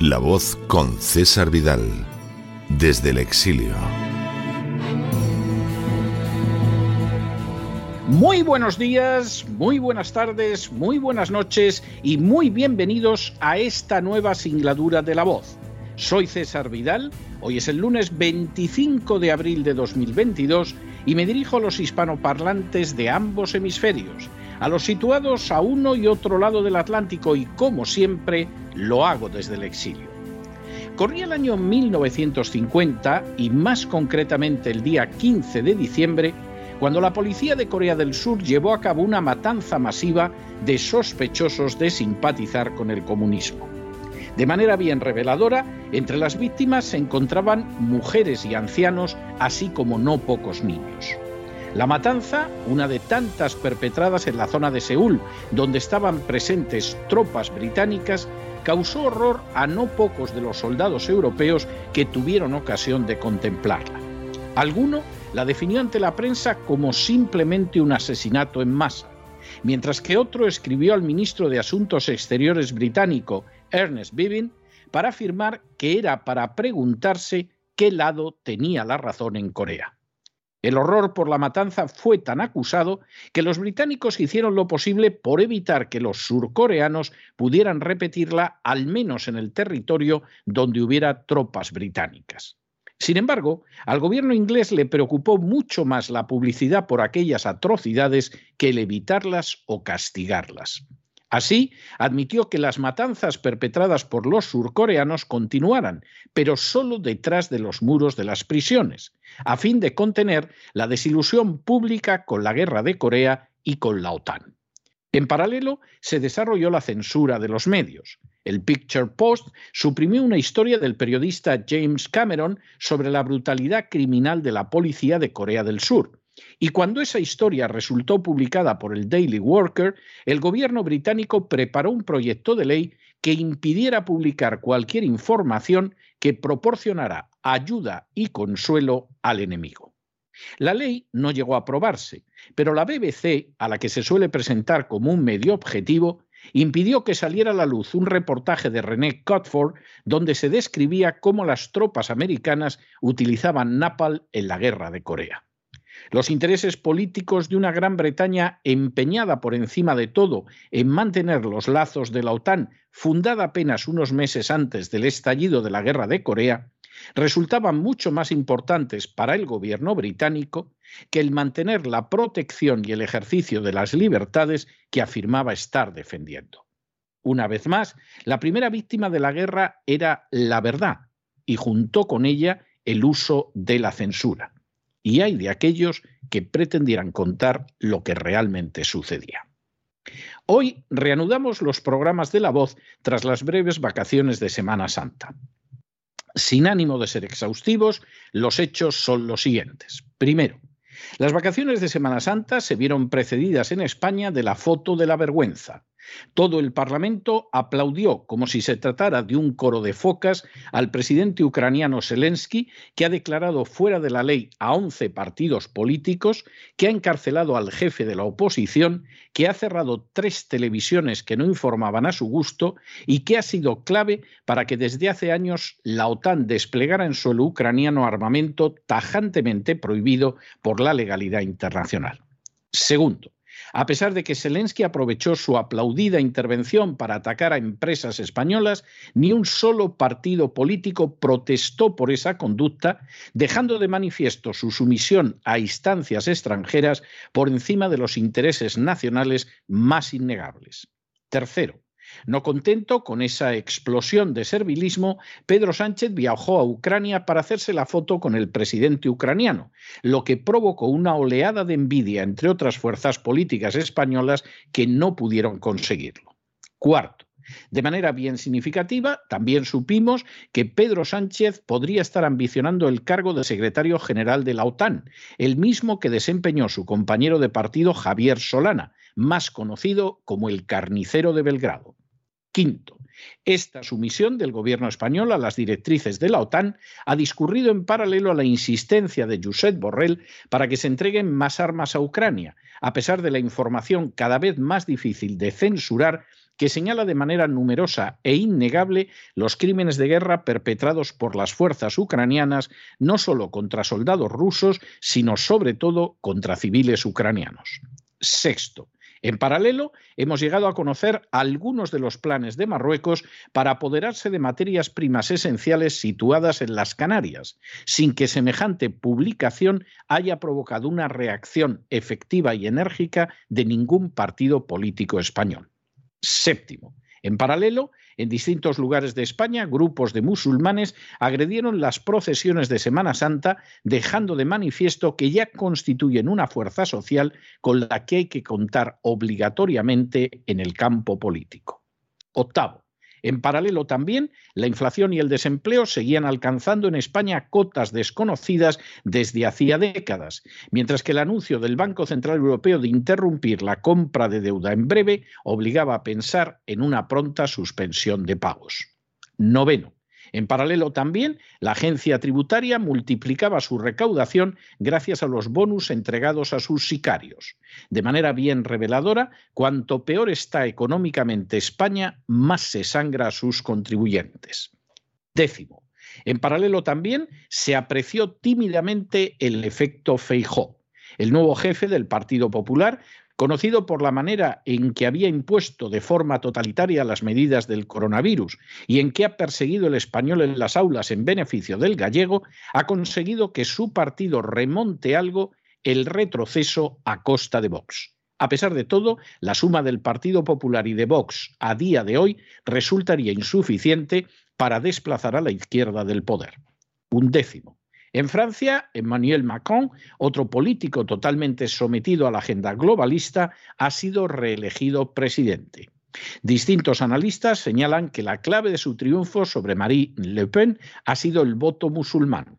La voz con César Vidal, desde el exilio. Muy buenos días, muy buenas tardes, muy buenas noches y muy bienvenidos a esta nueva singladura de La voz. Soy César Vidal, hoy es el lunes 25 de abril de 2022 y me dirijo a los hispanoparlantes de ambos hemisferios a los situados a uno y otro lado del Atlántico y como siempre lo hago desde el exilio. Corría el año 1950 y más concretamente el día 15 de diciembre cuando la policía de Corea del Sur llevó a cabo una matanza masiva de sospechosos de simpatizar con el comunismo. De manera bien reveladora, entre las víctimas se encontraban mujeres y ancianos, así como no pocos niños. La matanza, una de tantas perpetradas en la zona de Seúl, donde estaban presentes tropas británicas, causó horror a no pocos de los soldados europeos que tuvieron ocasión de contemplarla. Alguno la definió ante la prensa como simplemente un asesinato en masa, mientras que otro escribió al ministro de Asuntos Exteriores británico, Ernest Bevin, para afirmar que era para preguntarse qué lado tenía la razón en Corea. El horror por la matanza fue tan acusado que los británicos hicieron lo posible por evitar que los surcoreanos pudieran repetirla al menos en el territorio donde hubiera tropas británicas. Sin embargo, al gobierno inglés le preocupó mucho más la publicidad por aquellas atrocidades que el evitarlas o castigarlas. Así, admitió que las matanzas perpetradas por los surcoreanos continuaran, pero solo detrás de los muros de las prisiones, a fin de contener la desilusión pública con la guerra de Corea y con la OTAN. En paralelo, se desarrolló la censura de los medios. El Picture Post suprimió una historia del periodista James Cameron sobre la brutalidad criminal de la policía de Corea del Sur, y cuando esa historia resultó publicada por el Daily Worker, el gobierno británico preparó un proyecto de ley que impidiera publicar cualquier información que proporcionara ayuda y consuelo al enemigo. La ley no llegó a aprobarse, pero la BBC, a la que se suele presentar como un medio objetivo, impidió que saliera a la luz un reportaje de René Cotford donde se describía cómo las tropas americanas utilizaban napalm en la guerra de Corea. Los intereses políticos de una Gran Bretaña empeñada por encima de todo en mantener los lazos de la OTAN, fundada apenas unos meses antes del estallido de la Guerra de Corea, resultaban mucho más importantes para el gobierno británico que el mantener la protección y el ejercicio de las libertades que afirmaba estar defendiendo. Una vez más, la primera víctima de la guerra era la verdad y junto con ella el uso de la censura y hay de aquellos que pretendieran contar lo que realmente sucedía. Hoy reanudamos los programas de la voz tras las breves vacaciones de Semana Santa. Sin ánimo de ser exhaustivos, los hechos son los siguientes. Primero, las vacaciones de Semana Santa se vieron precedidas en España de la foto de la vergüenza, todo el Parlamento aplaudió, como si se tratara de un coro de focas, al presidente ucraniano Zelensky, que ha declarado fuera de la ley a 11 partidos políticos, que ha encarcelado al jefe de la oposición, que ha cerrado tres televisiones que no informaban a su gusto y que ha sido clave para que desde hace años la OTAN desplegara en suelo ucraniano armamento tajantemente prohibido por la legalidad internacional. Segundo, a pesar de que Zelensky aprovechó su aplaudida intervención para atacar a empresas españolas, ni un solo partido político protestó por esa conducta, dejando de manifiesto su sumisión a instancias extranjeras por encima de los intereses nacionales más innegables. Tercero, No contento con esa explosión de servilismo, Pedro Sánchez viajó a Ucrania para hacerse la foto con el presidente ucraniano, lo que provocó una oleada de envidia entre otras fuerzas políticas españolas que no pudieron conseguirlo. Cuarto, de manera bien significativa, también supimos que Pedro Sánchez podría estar ambicionando el cargo de secretario general de la OTAN, el mismo que desempeñó su compañero de partido Javier Solana, más conocido como el carnicero de Belgrado. Quinto, esta sumisión del gobierno español a las directrices de la OTAN ha discurrido en paralelo a la insistencia de Josep Borrell para que se entreguen más armas a Ucrania, a pesar de la información cada vez más difícil de censurar que señala de manera numerosa e innegable los crímenes de guerra perpetrados por las fuerzas ucranianas no solo contra soldados rusos, sino sobre todo contra civiles ucranianos. Sexto, en paralelo, hemos llegado a conocer algunos de los planes de Marruecos para apoderarse de materias primas esenciales situadas en las Canarias, sin que semejante publicación haya provocado una reacción efectiva y enérgica de ningún partido político español. Séptimo, en paralelo, en distintos lugares de España, grupos de musulmanes agredieron las procesiones de Semana Santa, dejando de manifiesto que ya constituyen una fuerza social con la que hay que contar obligatoriamente en el campo político. Octavo, en paralelo también, la inflación y el desempleo seguían alcanzando en España cotas desconocidas desde hacía décadas, mientras que el anuncio del Banco Central Europeo de interrumpir la compra de deuda en breve obligaba a pensar en una pronta suspensión de pagos. Noveno. En paralelo también, la agencia tributaria multiplicaba su recaudación gracias a los bonus entregados a sus sicarios. De manera bien reveladora, cuanto peor está económicamente España, más se sangra a sus contribuyentes. Décimo. En paralelo también se apreció tímidamente el efecto Feijó. El nuevo jefe del Partido Popular conocido por la manera en que había impuesto de forma totalitaria las medidas del coronavirus y en que ha perseguido el español en las aulas en beneficio del gallego, ha conseguido que su partido remonte algo el retroceso a costa de Vox. A pesar de todo, la suma del Partido Popular y de Vox a día de hoy resultaría insuficiente para desplazar a la izquierda del poder. Un décimo. En Francia, Emmanuel Macron, otro político totalmente sometido a la agenda globalista, ha sido reelegido presidente. Distintos analistas señalan que la clave de su triunfo sobre Marie Le Pen ha sido el voto musulmán.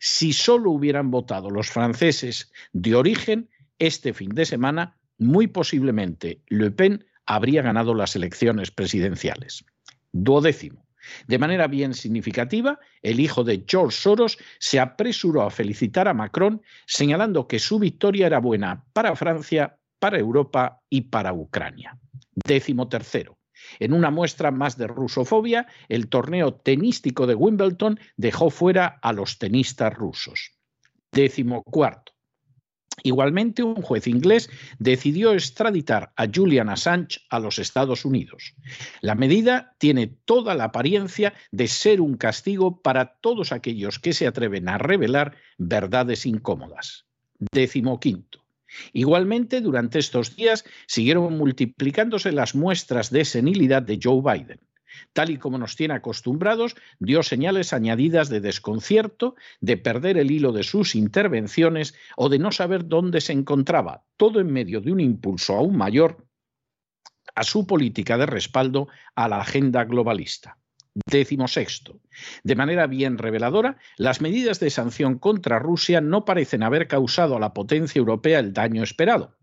Si solo hubieran votado los franceses de origen, este fin de semana, muy posiblemente Le Pen habría ganado las elecciones presidenciales. Duodécimo. De manera bien significativa, el hijo de George Soros se apresuró a felicitar a Macron, señalando que su victoria era buena para Francia, para Europa y para Ucrania. Décimo tercero. En una muestra más de rusofobia, el torneo tenístico de Wimbledon dejó fuera a los tenistas rusos. Décimo cuarto. Igualmente, un juez inglés decidió extraditar a Julian Assange a los Estados Unidos. La medida tiene toda la apariencia de ser un castigo para todos aquellos que se atreven a revelar verdades incómodas. Igualmente, durante estos días siguieron multiplicándose las muestras de senilidad de Joe Biden tal y como nos tiene acostumbrados, dio señales añadidas de desconcierto, de perder el hilo de sus intervenciones o de no saber dónde se encontraba, todo en medio de un impulso aún mayor a su política de respaldo a la agenda globalista. Décimo sexto. De manera bien reveladora, las medidas de sanción contra Rusia no parecen haber causado a la potencia europea el daño esperado.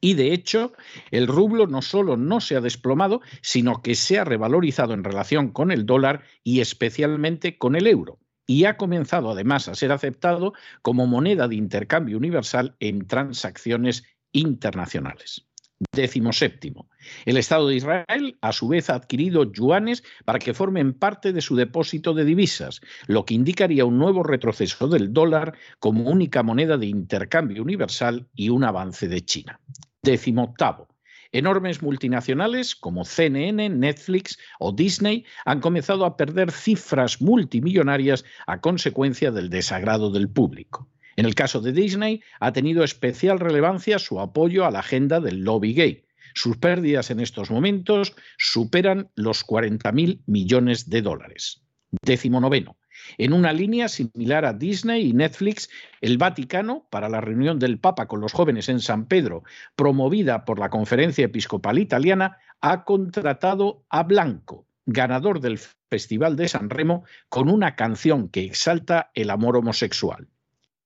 Y de hecho, el rublo no solo no se ha desplomado, sino que se ha revalorizado en relación con el dólar y especialmente con el euro. Y ha comenzado además a ser aceptado como moneda de intercambio universal en transacciones internacionales. Décimo séptimo. El Estado de Israel, a su vez, ha adquirido yuanes para que formen parte de su depósito de divisas, lo que indicaría un nuevo retroceso del dólar como única moneda de intercambio universal y un avance de China. Décimo octavo. Enormes multinacionales como CNN, Netflix o Disney han comenzado a perder cifras multimillonarias a consecuencia del desagrado del público. En el caso de Disney, ha tenido especial relevancia su apoyo a la agenda del lobby gay. Sus pérdidas en estos momentos superan los 40.000 millones de dólares. Décimo noveno. En una línea similar a Disney y Netflix, el Vaticano, para la reunión del Papa con los jóvenes en San Pedro, promovida por la Conferencia Episcopal Italiana, ha contratado a Blanco, ganador del Festival de San Remo, con una canción que exalta el amor homosexual.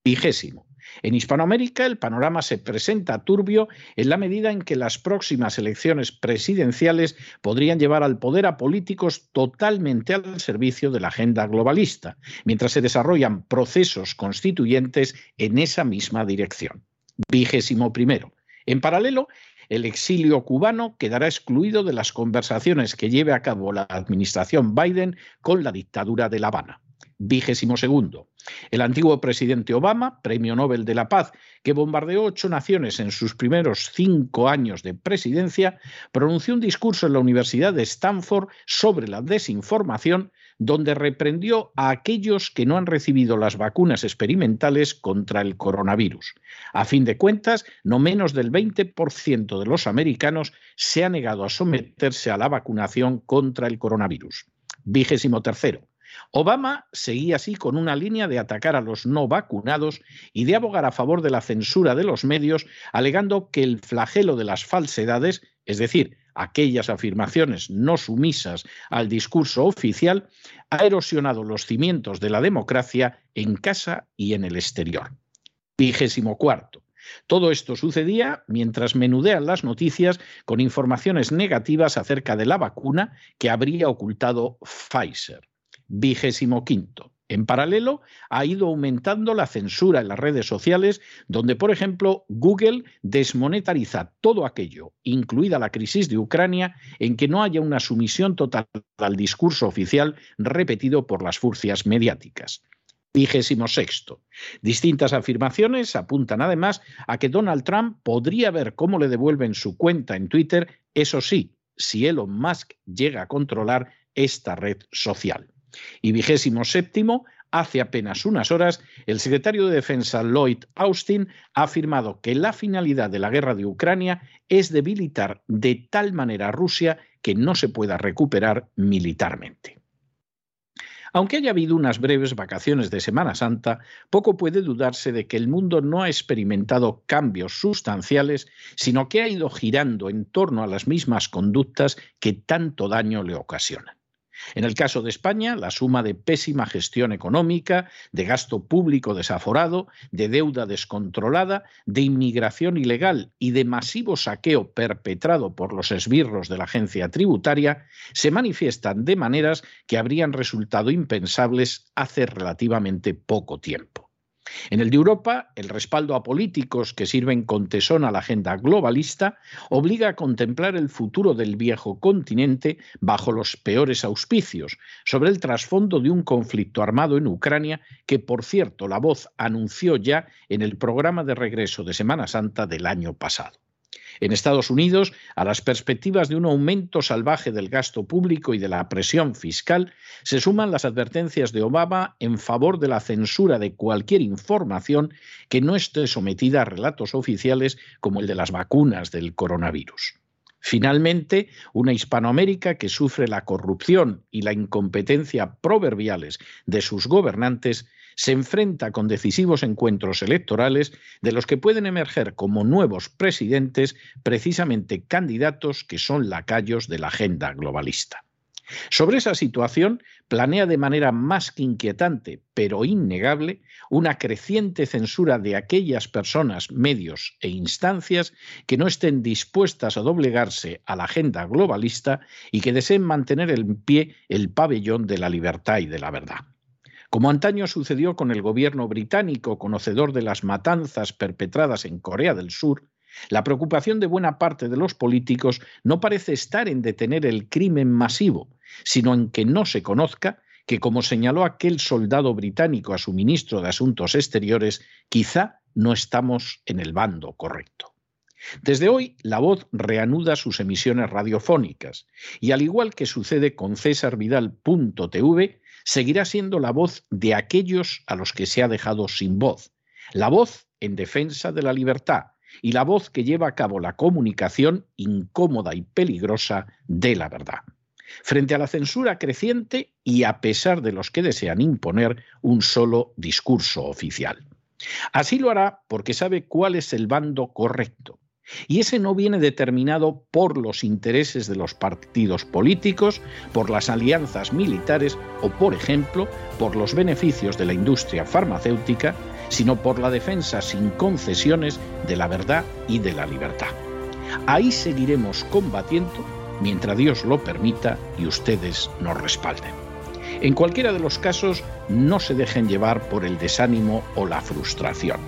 Vigésimo. En Hispanoamérica el panorama se presenta turbio en la medida en que las próximas elecciones presidenciales podrían llevar al poder a políticos totalmente al servicio de la agenda globalista, mientras se desarrollan procesos constituyentes en esa misma dirección. Vigésimo primero. En paralelo, el exilio cubano quedará excluido de las conversaciones que lleve a cabo la administración Biden con la dictadura de La Habana vigésimo segundo. El antiguo presidente Obama, Premio Nobel de la Paz, que bombardeó ocho naciones en sus primeros cinco años de presidencia, pronunció un discurso en la Universidad de Stanford sobre la desinformación, donde reprendió a aquellos que no han recibido las vacunas experimentales contra el coronavirus. A fin de cuentas, no menos del 20% de los americanos se ha negado a someterse a la vacunación contra el coronavirus. Vigésimo tercero. Obama seguía así con una línea de atacar a los no vacunados y de abogar a favor de la censura de los medios, alegando que el flagelo de las falsedades, es decir, aquellas afirmaciones no sumisas al discurso oficial, ha erosionado los cimientos de la democracia en casa y en el exterior. Vigésimo cuarto. Todo esto sucedía mientras menudean las noticias con informaciones negativas acerca de la vacuna que habría ocultado Pfizer vigésimo quinto. En paralelo, ha ido aumentando la censura en las redes sociales, donde, por ejemplo, Google desmonetariza todo aquello, incluida la crisis de Ucrania, en que no haya una sumisión total al discurso oficial repetido por las furcias mediáticas. Vigésimo sexto. Distintas afirmaciones apuntan además a que Donald Trump podría ver cómo le devuelven su cuenta en Twitter, eso sí, si Elon Musk llega a controlar esta red social. Y vigésimo séptimo, hace apenas unas horas, el secretario de Defensa Lloyd Austin ha afirmado que la finalidad de la guerra de Ucrania es debilitar de tal manera a Rusia que no se pueda recuperar militarmente. Aunque haya habido unas breves vacaciones de Semana Santa, poco puede dudarse de que el mundo no ha experimentado cambios sustanciales, sino que ha ido girando en torno a las mismas conductas que tanto daño le ocasionan. En el caso de España, la suma de pésima gestión económica, de gasto público desaforado, de deuda descontrolada, de inmigración ilegal y de masivo saqueo perpetrado por los esbirros de la agencia tributaria, se manifiestan de maneras que habrían resultado impensables hace relativamente poco tiempo. En el de Europa, el respaldo a políticos que sirven con tesón a la agenda globalista obliga a contemplar el futuro del viejo continente bajo los peores auspicios, sobre el trasfondo de un conflicto armado en Ucrania que, por cierto, la voz anunció ya en el programa de regreso de Semana Santa del año pasado. En Estados Unidos, a las perspectivas de un aumento salvaje del gasto público y de la presión fiscal, se suman las advertencias de Obama en favor de la censura de cualquier información que no esté sometida a relatos oficiales como el de las vacunas del coronavirus. Finalmente, una Hispanoamérica que sufre la corrupción y la incompetencia proverbiales de sus gobernantes se enfrenta con decisivos encuentros electorales de los que pueden emerger como nuevos presidentes precisamente candidatos que son lacayos de la agenda globalista. Sobre esa situación planea de manera más que inquietante, pero innegable, una creciente censura de aquellas personas, medios e instancias que no estén dispuestas a doblegarse a la agenda globalista y que deseen mantener en pie el pabellón de la libertad y de la verdad. Como antaño sucedió con el gobierno británico, conocedor de las matanzas perpetradas en Corea del Sur, la preocupación de buena parte de los políticos no parece estar en detener el crimen masivo, sino en que no se conozca que, como señaló aquel soldado británico a su ministro de Asuntos Exteriores, quizá no estamos en el bando correcto. Desde hoy, La Voz reanuda sus emisiones radiofónicas y, al igual que sucede con cesarvidal.tv, seguirá siendo la voz de aquellos a los que se ha dejado sin voz, la voz en defensa de la libertad y la voz que lleva a cabo la comunicación incómoda y peligrosa de la verdad. Frente a la censura creciente y a pesar de los que desean imponer un solo discurso oficial. Así lo hará porque sabe cuál es el bando correcto. Y ese no viene determinado por los intereses de los partidos políticos, por las alianzas militares o, por ejemplo, por los beneficios de la industria farmacéutica, sino por la defensa sin concesiones de la verdad y de la libertad. Ahí seguiremos combatiendo mientras Dios lo permita y ustedes nos respalden. En cualquiera de los casos, no se dejen llevar por el desánimo o la frustración.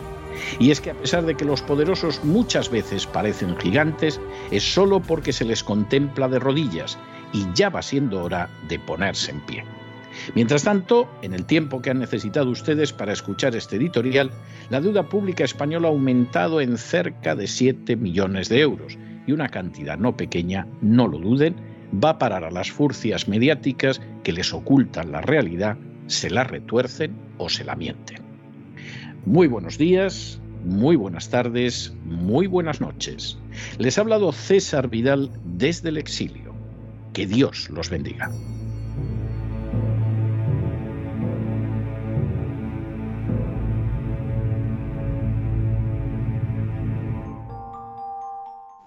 Y es que a pesar de que los poderosos muchas veces parecen gigantes, es solo porque se les contempla de rodillas y ya va siendo hora de ponerse en pie. Mientras tanto, en el tiempo que han necesitado ustedes para escuchar este editorial, la deuda pública española ha aumentado en cerca de 7 millones de euros y una cantidad no pequeña, no lo duden, va a parar a las furcias mediáticas que les ocultan la realidad, se la retuercen o se la mienten. Muy buenos días, muy buenas tardes, muy buenas noches. Les ha hablado César Vidal desde el exilio. Que Dios los bendiga.